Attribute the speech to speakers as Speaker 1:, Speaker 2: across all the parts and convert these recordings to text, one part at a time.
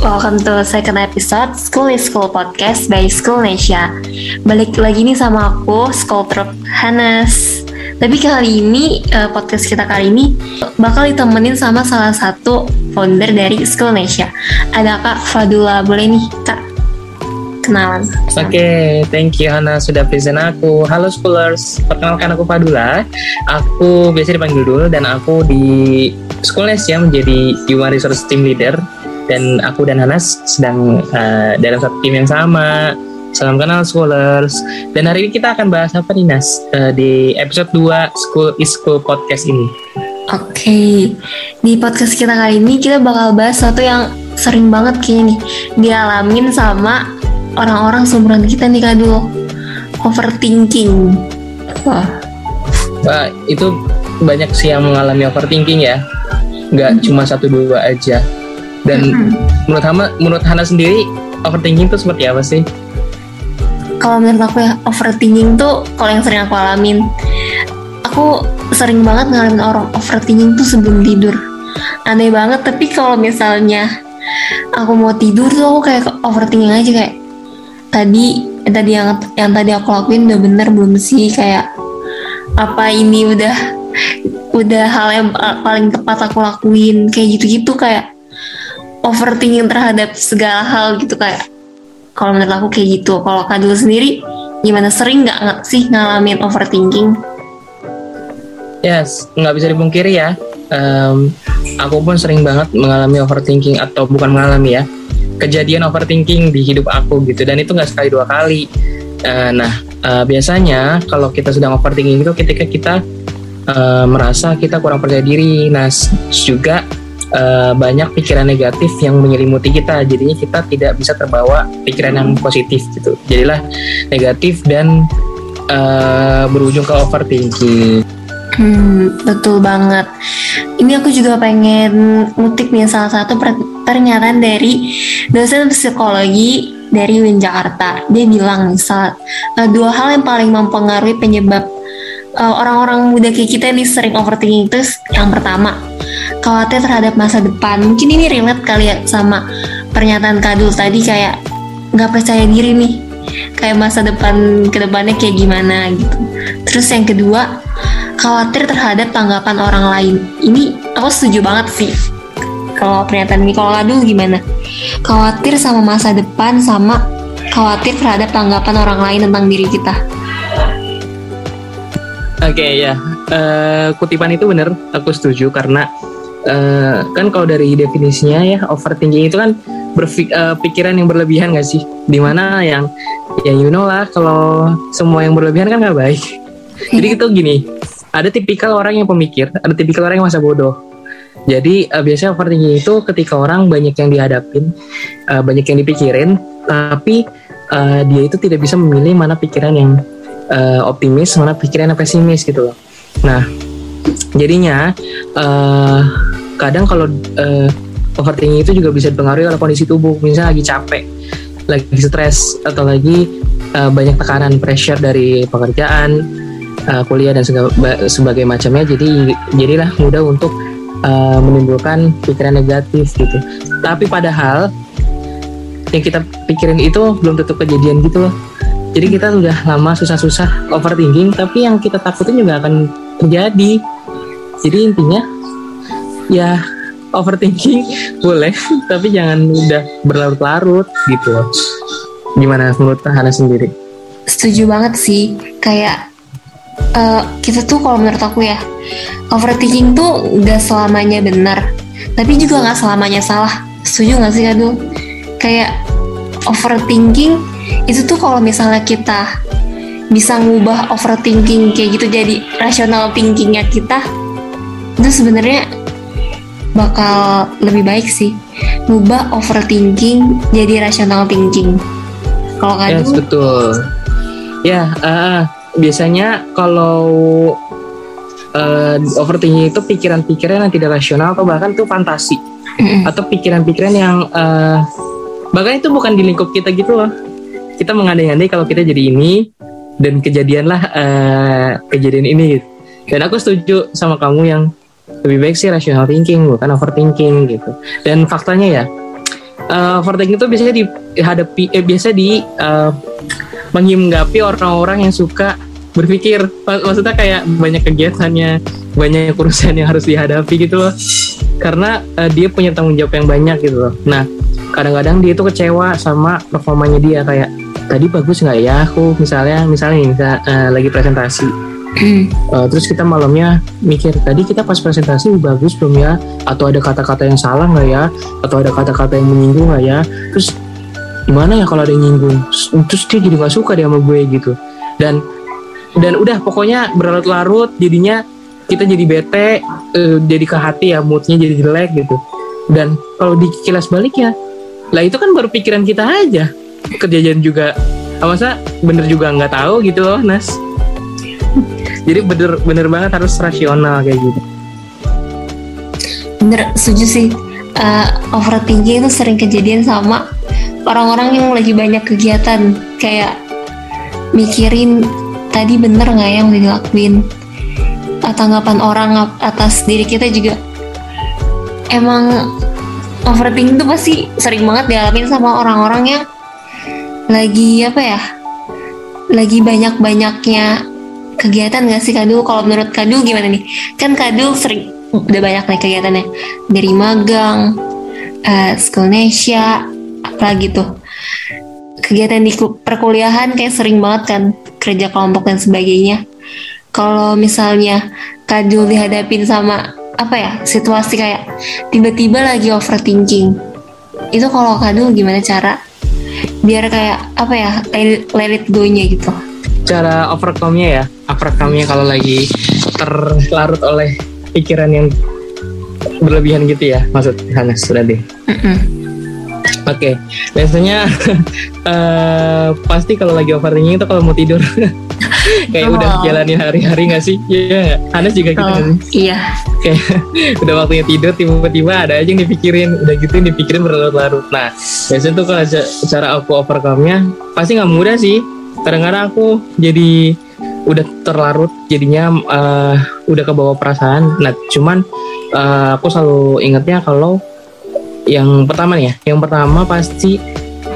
Speaker 1: welcome to second episode School is School Podcast by School Nesia. Balik lagi nih sama aku, School Trop Hanes Tapi kali ini, uh, podcast kita kali ini bakal ditemenin sama salah satu founder dari School Nesia. Ada Kak Fadula, boleh nih Kak? Kenalan.
Speaker 2: Oke, okay, thank you Hana sudah present aku. Halo Schoolers, perkenalkan aku Fadula. Aku biasa dipanggil dulu dan aku di School Nesia menjadi Human Resource Team Leader dan aku dan Hanas sedang uh, dalam satu tim yang sama. Salam kenal scholars. Dan hari ini kita akan bahas apa nih Nas uh, di episode 2 School is School podcast ini.
Speaker 1: Oke, okay. di podcast kita kali ini kita bakal bahas satu yang sering banget kayaknya nih dialamin sama orang-orang seumuran kita nih kak dulu overthinking.
Speaker 2: Wah. Wah, itu banyak sih yang mengalami overthinking ya. Nggak hmm. cuma satu dua aja dan hmm. menurut Hana, menurut Hana sendiri overthinking itu seperti apa sih?
Speaker 1: Kalau menurut aku ya overthinking tuh kalau yang sering aku alamin, aku sering banget ngalamin orang overthinking tuh sebelum tidur. Aneh banget tapi kalau misalnya aku mau tidur tuh aku kayak overthinking aja kayak tadi tadi yang yang tadi aku lakuin udah bener belum sih kayak apa ini udah udah hal yang paling tepat aku lakuin kayak gitu-gitu kayak overthinking terhadap segala hal gitu kayak kalau menurut aku kayak gitu. Kalau kadul sendiri gimana? Sering nggak sih ngalamin overthinking?
Speaker 2: Yes nggak bisa dipungkiri ya. Um, aku pun sering banget mengalami overthinking atau bukan mengalami ya kejadian overthinking di hidup aku gitu. Dan itu nggak sekali dua kali. Uh, nah uh, biasanya kalau kita sedang overthinking itu ketika kita uh, merasa kita kurang percaya diri. Nah juga uh, banyak pikiran negatif yang menyelimuti kita jadinya kita tidak bisa terbawa pikiran yang positif gitu jadilah negatif dan uh, berujung ke overthinking
Speaker 1: Hmm, betul banget. Ini aku juga pengen ngutip nih salah satu pernyataan dari dosen psikologi dari UIN Jakarta. Dia bilang misal uh, dua hal yang paling mempengaruhi penyebab orang-orang uh, muda kayak kita nih sering overthinking itu yang pertama khawatir terhadap masa depan. Mungkin ini relate kali ya sama pernyataan Kadul tadi kayak nggak percaya diri nih kayak masa depan ke depannya kayak gimana gitu. Terus yang kedua khawatir terhadap tanggapan orang lain. Ini aku setuju banget sih kalau pernyataan ini. Kalau Kadul gimana? Khawatir sama masa depan sama khawatir terhadap tanggapan orang lain tentang diri kita.
Speaker 2: Oke okay, ya, uh, kutipan itu benar, aku setuju karena uh, kan kalau dari definisinya ya overthinking itu kan berpikiran eh, uh, yang berlebihan gak sih? Di mana yang ya you know lah kalau semua yang berlebihan kan gak baik. Jadi itu gini ada tipikal orang yang pemikir ada tipikal orang yang masa bodoh. Jadi uh, biasanya overthinking itu ketika orang banyak yang dihadapin uh, banyak yang dipikirin tapi uh, dia itu tidak bisa memilih mana pikiran yang uh, optimis mana pikiran yang pesimis gitu loh. Nah jadinya uh, kadang kalau uh, overthinking itu juga bisa dipengaruhi oleh kondisi tubuh. Misalnya lagi capek lagi stres atau lagi uh, banyak tekanan pressure dari pekerjaan uh, kuliah dan segala, sebagai macamnya. Jadi jadilah mudah untuk uh, menimbulkan pikiran negatif gitu. Tapi padahal yang kita pikirin itu belum tentu kejadian gitu loh. Jadi kita sudah lama susah-susah overthinking tapi yang kita takutin juga akan terjadi. Jadi intinya ya overthinking boleh. Tapi jangan udah berlarut-larut gitu. Loh gimana menurut Hana sendiri?
Speaker 1: Setuju banget sih. Kayak uh, kita tuh kalau menurut aku ya overthinking tuh gak selamanya benar. Tapi juga gak selamanya salah. Setuju gak sih Kadu kayak overthinking itu tuh kalau misalnya kita bisa ngubah overthinking kayak gitu jadi rational thinkingnya kita itu sebenarnya bakal lebih baik sih. Ngubah overthinking jadi rational thinking.
Speaker 2: Kalau kan yes, betul. Ya uh, biasanya kalau uh, overthinking itu pikiran-pikiran yang tidak rasional atau bahkan tuh fantasi. Mm-hmm. atau pikiran-pikiran yang uh, bahkan itu bukan di lingkup kita gitu loh. Kita mengandai-andai kalau kita jadi ini dan kejadianlah uh, kejadian ini. Gitu. dan aku setuju sama kamu yang lebih baik sih rational thinking bukan overthinking gitu. Dan faktanya ya uh, overthinking itu biasanya dihadapi eh, biasa di uh, menghinggapi orang-orang yang suka berpikir. Maksudnya kayak banyak kegiatannya banyak urusan yang harus dihadapi gitu loh. Karena uh, dia punya tanggung jawab yang banyak gitu loh. Nah kadang-kadang dia tuh kecewa sama performanya dia kayak tadi bagus nggak ya aku? Misalnya misalnya misal, uh, lagi presentasi uh, terus kita malamnya mikir tadi kita pas presentasi bagus belum ya? Atau ada kata-kata yang salah nggak ya? Atau ada kata-kata yang menyinggung nggak ya? Terus gimana ya kalau ada yang nyinggung? Terus dia jadi nggak suka dia sama gue gitu. Dan dan udah pokoknya berlarut-larut jadinya kita jadi bete uh, jadi ke hati ya moodnya jadi jelek gitu. Dan kalau dikilas balik ya lah itu kan baru pikiran kita aja. Kejadian juga ah, masa bener juga nggak tahu gitu loh Nas jadi bener bener banget harus rasional kayak gitu.
Speaker 1: Bener setuju sih. Uh, overthinking itu sering kejadian sama orang-orang yang lagi banyak kegiatan. Kayak mikirin tadi bener nggak yang dilakuin? Tanggapan orang atas diri kita juga. Emang overthinking tuh pasti sering banget dialamin sama orang-orang yang lagi apa ya lagi banyak-banyaknya kegiatan gak sih Kadu? Kalau menurut Kadu gimana nih? Kan Kadu sering udah banyak nih kegiatannya dari magang, uh, Skillnesia, apalagi tuh kegiatan di perkuliahan kayak sering banget kan kerja kelompok dan sebagainya. Kalau misalnya Kadu dihadapin sama apa ya situasi kayak tiba-tiba lagi overthinking, itu kalau Kadu gimana cara biar kayak apa ya let it gitu?
Speaker 2: Cara overcome-nya ya, overcome-nya kalau lagi terlarut oleh pikiran yang berlebihan gitu ya, maksud Hanes tadi. Mm -mm. Oke, okay. biasanya uh, pasti kalau lagi overthinking itu kalau mau tidur kayak oh. udah jalanin hari-hari gak sih? Iya, yeah. Anas juga gitu oh,
Speaker 1: Iya.
Speaker 2: Kayak udah waktunya tidur tiba-tiba ada aja yang dipikirin, udah gitu yang dipikirin berlarut-larut. Nah, biasanya tuh kalau cara aku overcome-nya pasti nggak mudah sih. Kadang-kadang aku jadi udah terlarut jadinya uh, udah kebawa perasaan. Nah, cuman uh, aku selalu ingatnya kalau yang pertama nih ya, yang pertama pasti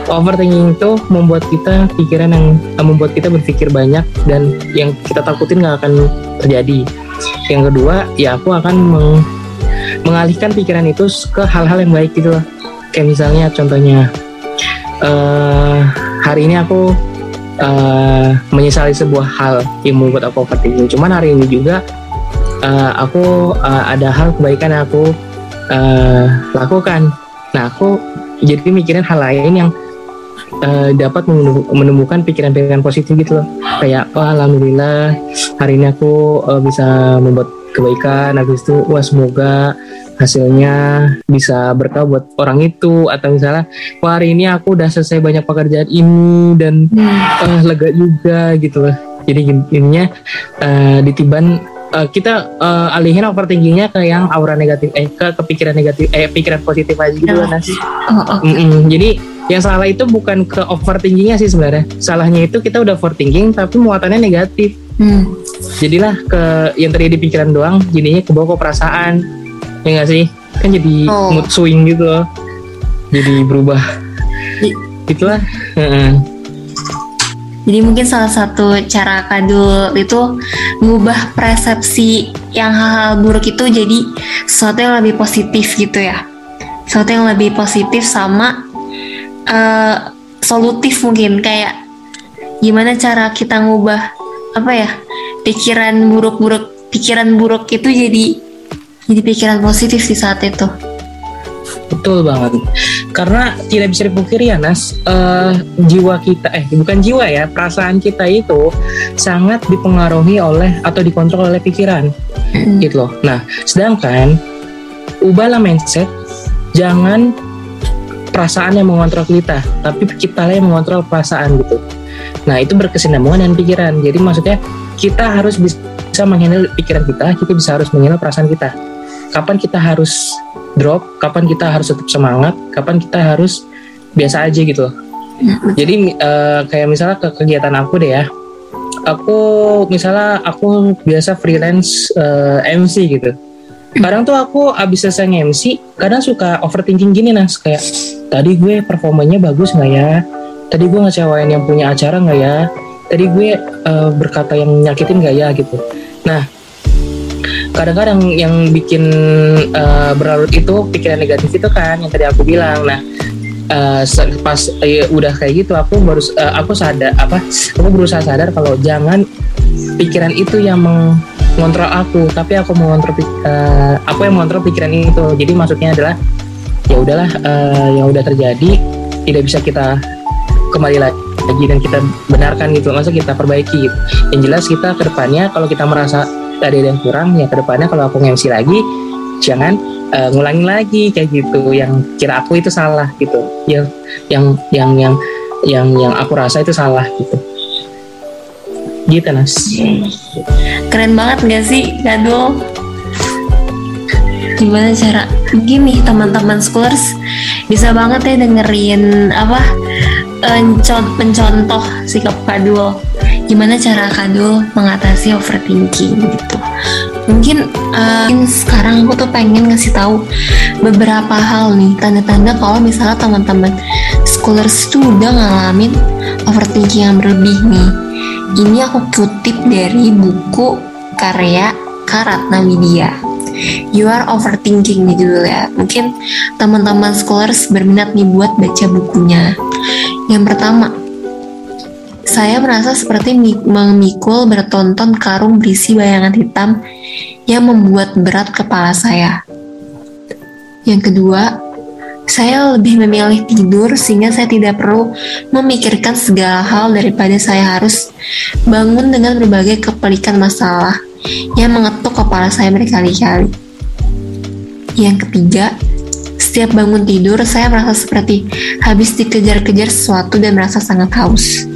Speaker 2: overthinking itu membuat kita pikiran yang uh, membuat kita berpikir banyak dan yang kita takutin nggak akan terjadi. Yang kedua, ya aku akan meng mengalihkan pikiran itu ke hal-hal yang baik gitu loh. Kayak misalnya contohnya uh, hari ini aku uh, menyesali sebuah hal yang membuat aku overthinking. Cuman hari ini juga uh, aku uh, ada hal kebaikan yang aku uh, lakukan. Nah aku jadi mikirin hal lain yang uh, dapat menemukan pikiran-pikiran positif gitu loh kayak wah alhamdulillah hari ini aku uh, bisa membuat kebaikan habis itu wah semoga hasilnya bisa berkah buat orang itu. Atau misalnya wah hari ini aku udah selesai banyak pekerjaan ini dan uh, lega juga gitu loh. Jadi ininya uh, ditiban uh, kita uh, alihin overthinkingnya ke yang aura negatif eh ke kepikiran negatif eh pikiran positif aja gitu loh nasi oh, okay. mm -mm. jadi yang salah itu bukan ke overthinkingnya sih sebenarnya. Salahnya itu kita udah overthinking tapi muatannya negatif. Hmm. jadilah ke yang tadi di pikiran doang jadinya ke bawah ke perasaan ya nggak sih? Kan jadi oh. mood swing gitu loh. Jadi berubah. Itulah
Speaker 1: jadi mungkin salah satu cara kadul itu ngubah persepsi yang hal-hal buruk itu jadi sesuatu yang lebih positif gitu ya. Sesuatu yang lebih positif sama uh, solutif mungkin. Kayak gimana cara kita ngubah apa ya pikiran buruk-buruk pikiran buruk itu jadi jadi pikiran positif di saat itu
Speaker 2: betul banget karena tidak bisa dipungkiri ya Nas uh, jiwa kita eh bukan jiwa ya perasaan kita itu sangat dipengaruhi oleh atau dikontrol oleh pikiran hmm. gitu loh nah sedangkan ubahlah mindset jangan perasaan yang mengontrol kita, tapi kita yang mengontrol perasaan gitu. Nah itu berkesinambungan dengan pikiran. Jadi maksudnya kita harus bisa menghandle pikiran kita, kita bisa harus menghandle perasaan kita. Kapan kita harus drop, kapan kita harus tetap semangat, kapan kita harus biasa aja gitu. Jadi uh, kayak misalnya ke kegiatan aku deh ya, aku misalnya aku biasa freelance uh, eh, MC gitu. Kadang tuh aku abis selesai MC, kadang suka overthinking gini nas. Kayak tadi gue performanya bagus nggak ya? Tadi gue ngecewain yang punya acara nggak ya? Tadi gue uh, berkata yang nyakitin nggak ya? gitu. Nah kadang-kadang yang bikin uh, berlarut itu pikiran negatif itu kan yang tadi aku bilang. Nah uh, pas uh, udah kayak gitu aku baru uh, aku sadar apa aku berusaha sadar kalau jangan pikiran itu yang mengontrol aku tapi aku mengontrol uh, aku yang mengontrol pikiran itu. Jadi maksudnya adalah ya udahlah uh, yang udah terjadi tidak bisa kita kembali lagi dan kita benarkan gitu masa kita perbaiki. Yang jelas kita ke depannya kalau kita merasa ada yang kurang ya ke depannya kalau aku nge lagi jangan uh, ngulangin lagi kayak gitu. Yang kira aku itu salah gitu. Yang yang yang yang yang yang aku rasa itu salah gitu. Gitu nas.
Speaker 1: Keren banget gak sih Gadul gimana cara? Nih teman-teman schoolers bisa banget ya dengerin apa pencontoh sikap Kadul gimana cara Kadul mengatasi overthinking gitu mungkin uh, sekarang aku tuh pengen ngasih tahu beberapa hal nih tanda-tanda kalau misalnya teman-teman scholars tuh udah ngalamin overthinking yang berlebih nih ini aku kutip dari buku karya Karatna Widya You are overthinking nih judulnya. Mungkin teman-teman scholars berminat nih buat baca bukunya. Yang pertama, saya merasa seperti memikul bertonton karung berisi bayangan hitam yang membuat berat kepala saya. Yang kedua, saya lebih memilih tidur sehingga saya tidak perlu memikirkan segala hal daripada saya harus bangun dengan berbagai kepelikan masalah yang mengetuk kepala saya berkali-kali. Yang ketiga, setiap bangun tidur saya merasa seperti habis dikejar-kejar sesuatu dan merasa sangat haus.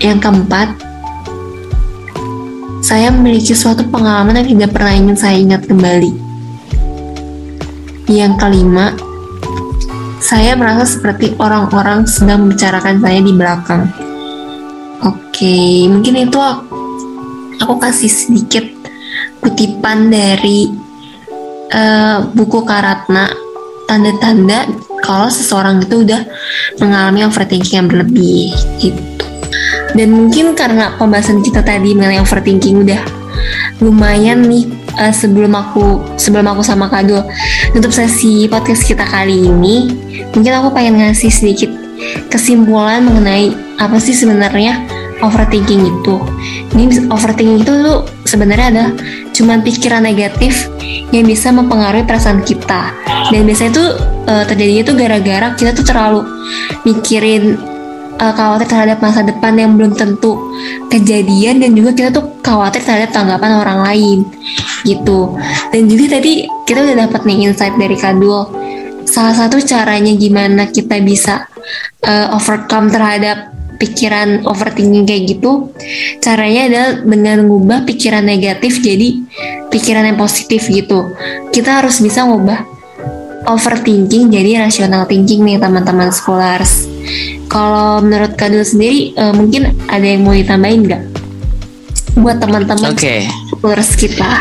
Speaker 1: Yang keempat, saya memiliki suatu pengalaman yang tidak pernah ingin saya ingat kembali. Yang kelima, saya merasa seperti orang-orang sedang membicarakan saya di belakang. Oke, mungkin itu aku, aku kasih sedikit kutipan dari uh, buku Karatna, tanda-tanda kalau seseorang itu udah mengalami overthinking yang berlebih gitu. Dan mungkin karena pembahasan kita tadi mengenai overthinking udah lumayan nih uh, sebelum aku sebelum aku sama Kado untuk sesi podcast kita kali ini, mungkin aku pengen ngasih sedikit kesimpulan mengenai apa sih sebenarnya overthinking itu. Ini overthinking itu tuh sebenarnya ada cuman pikiran negatif yang bisa mempengaruhi perasaan kita. Dan biasanya itu uh, terjadinya tuh gara-gara kita tuh terlalu mikirin uh, khawatir terhadap masa depan yang belum tentu kejadian dan juga kita tuh khawatir terhadap tanggapan orang lain gitu. Dan juga tadi kita udah dapat nih insight dari Kadul salah satu caranya gimana kita bisa uh, overcome terhadap pikiran overthinking kayak gitu caranya adalah dengan mengubah pikiran negatif jadi pikiran yang positif gitu. Kita harus bisa ngubah overthinking jadi rational thinking nih teman-teman scholars kalau menurut Kadul sendiri uh, mungkin ada yang mau ditambahin nggak buat teman-teman
Speaker 3: okay.
Speaker 1: followers kita?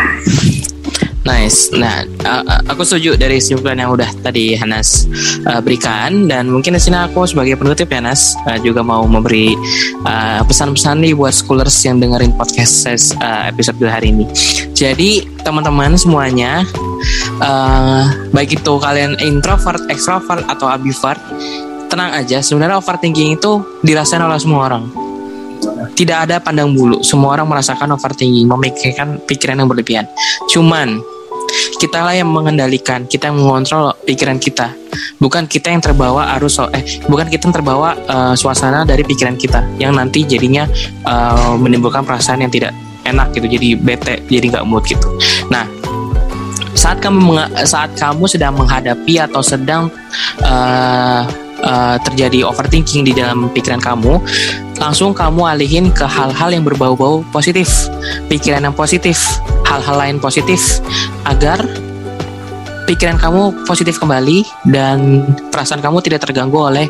Speaker 3: Nice. Nah, uh, aku setuju dari kesimpulan yang udah tadi Hanas uh, berikan dan mungkin di sini aku sebagai penutup ya Hanas uh, juga mau memberi pesan-pesan nih buat schoolers yang dengerin podcast uh, episode hari ini. Jadi teman-teman semuanya uh, baik itu kalian introvert, extrovert atau ambivert tenang aja sebenarnya overthinking itu dirasain oleh semua orang. Tidak ada pandang bulu semua orang merasakan overthinking memikirkan pikiran yang berlebihan. Cuman kita lah yang mengendalikan kita yang mengontrol pikiran kita. Bukan kita yang terbawa arus eh bukan kita yang terbawa uh, suasana dari pikiran kita yang nanti jadinya uh, menimbulkan perasaan yang tidak enak gitu jadi bete jadi nggak mood gitu. Nah saat kamu saat kamu sedang menghadapi atau sedang uh, uh, terjadi overthinking di dalam pikiran kamu, langsung kamu alihin ke hal-hal yang berbau-bau positif, pikiran yang positif, hal-hal lain positif, agar pikiran kamu positif kembali dan perasaan kamu tidak terganggu oleh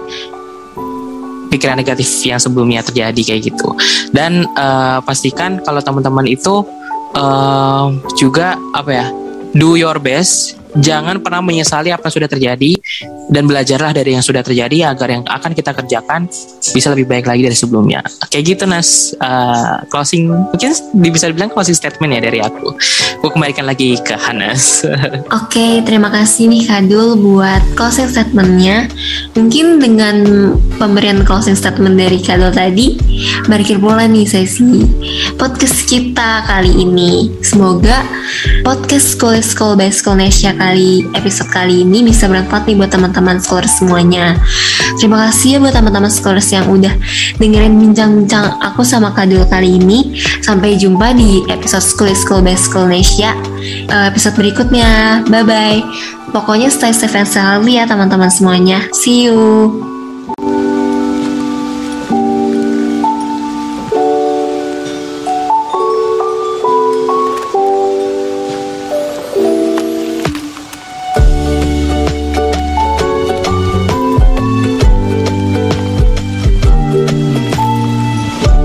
Speaker 3: pikiran negatif yang sebelumnya terjadi kayak gitu. Dan uh, pastikan kalau teman-teman itu uh, juga apa ya, do your best
Speaker 2: jangan pernah menyesali apa yang sudah terjadi dan belajarlah dari yang sudah terjadi agar yang akan kita kerjakan bisa lebih baik lagi dari sebelumnya. Kayak gitu Nas, uh, closing mungkin bisa dibilang closing statement ya dari aku. Aku kembalikan lagi ke Hanas.
Speaker 1: Oke, okay, terima kasih nih Kadul buat closing statementnya. Mungkin dengan pemberian closing statement dari Kadul tadi, berakhir pula nih sesi podcast kita kali ini. Semoga podcast School School by School Nesha kali episode kali ini bisa bermanfaat nih buat teman-teman scholars semuanya. Terima kasih ya buat teman-teman scholars yang udah dengerin bincang-bincang aku sama Kadul kali ini. Sampai jumpa di episode School School by School Indonesia uh, episode berikutnya. Bye bye. Pokoknya stay safe and healthy ya teman-teman semuanya. See you.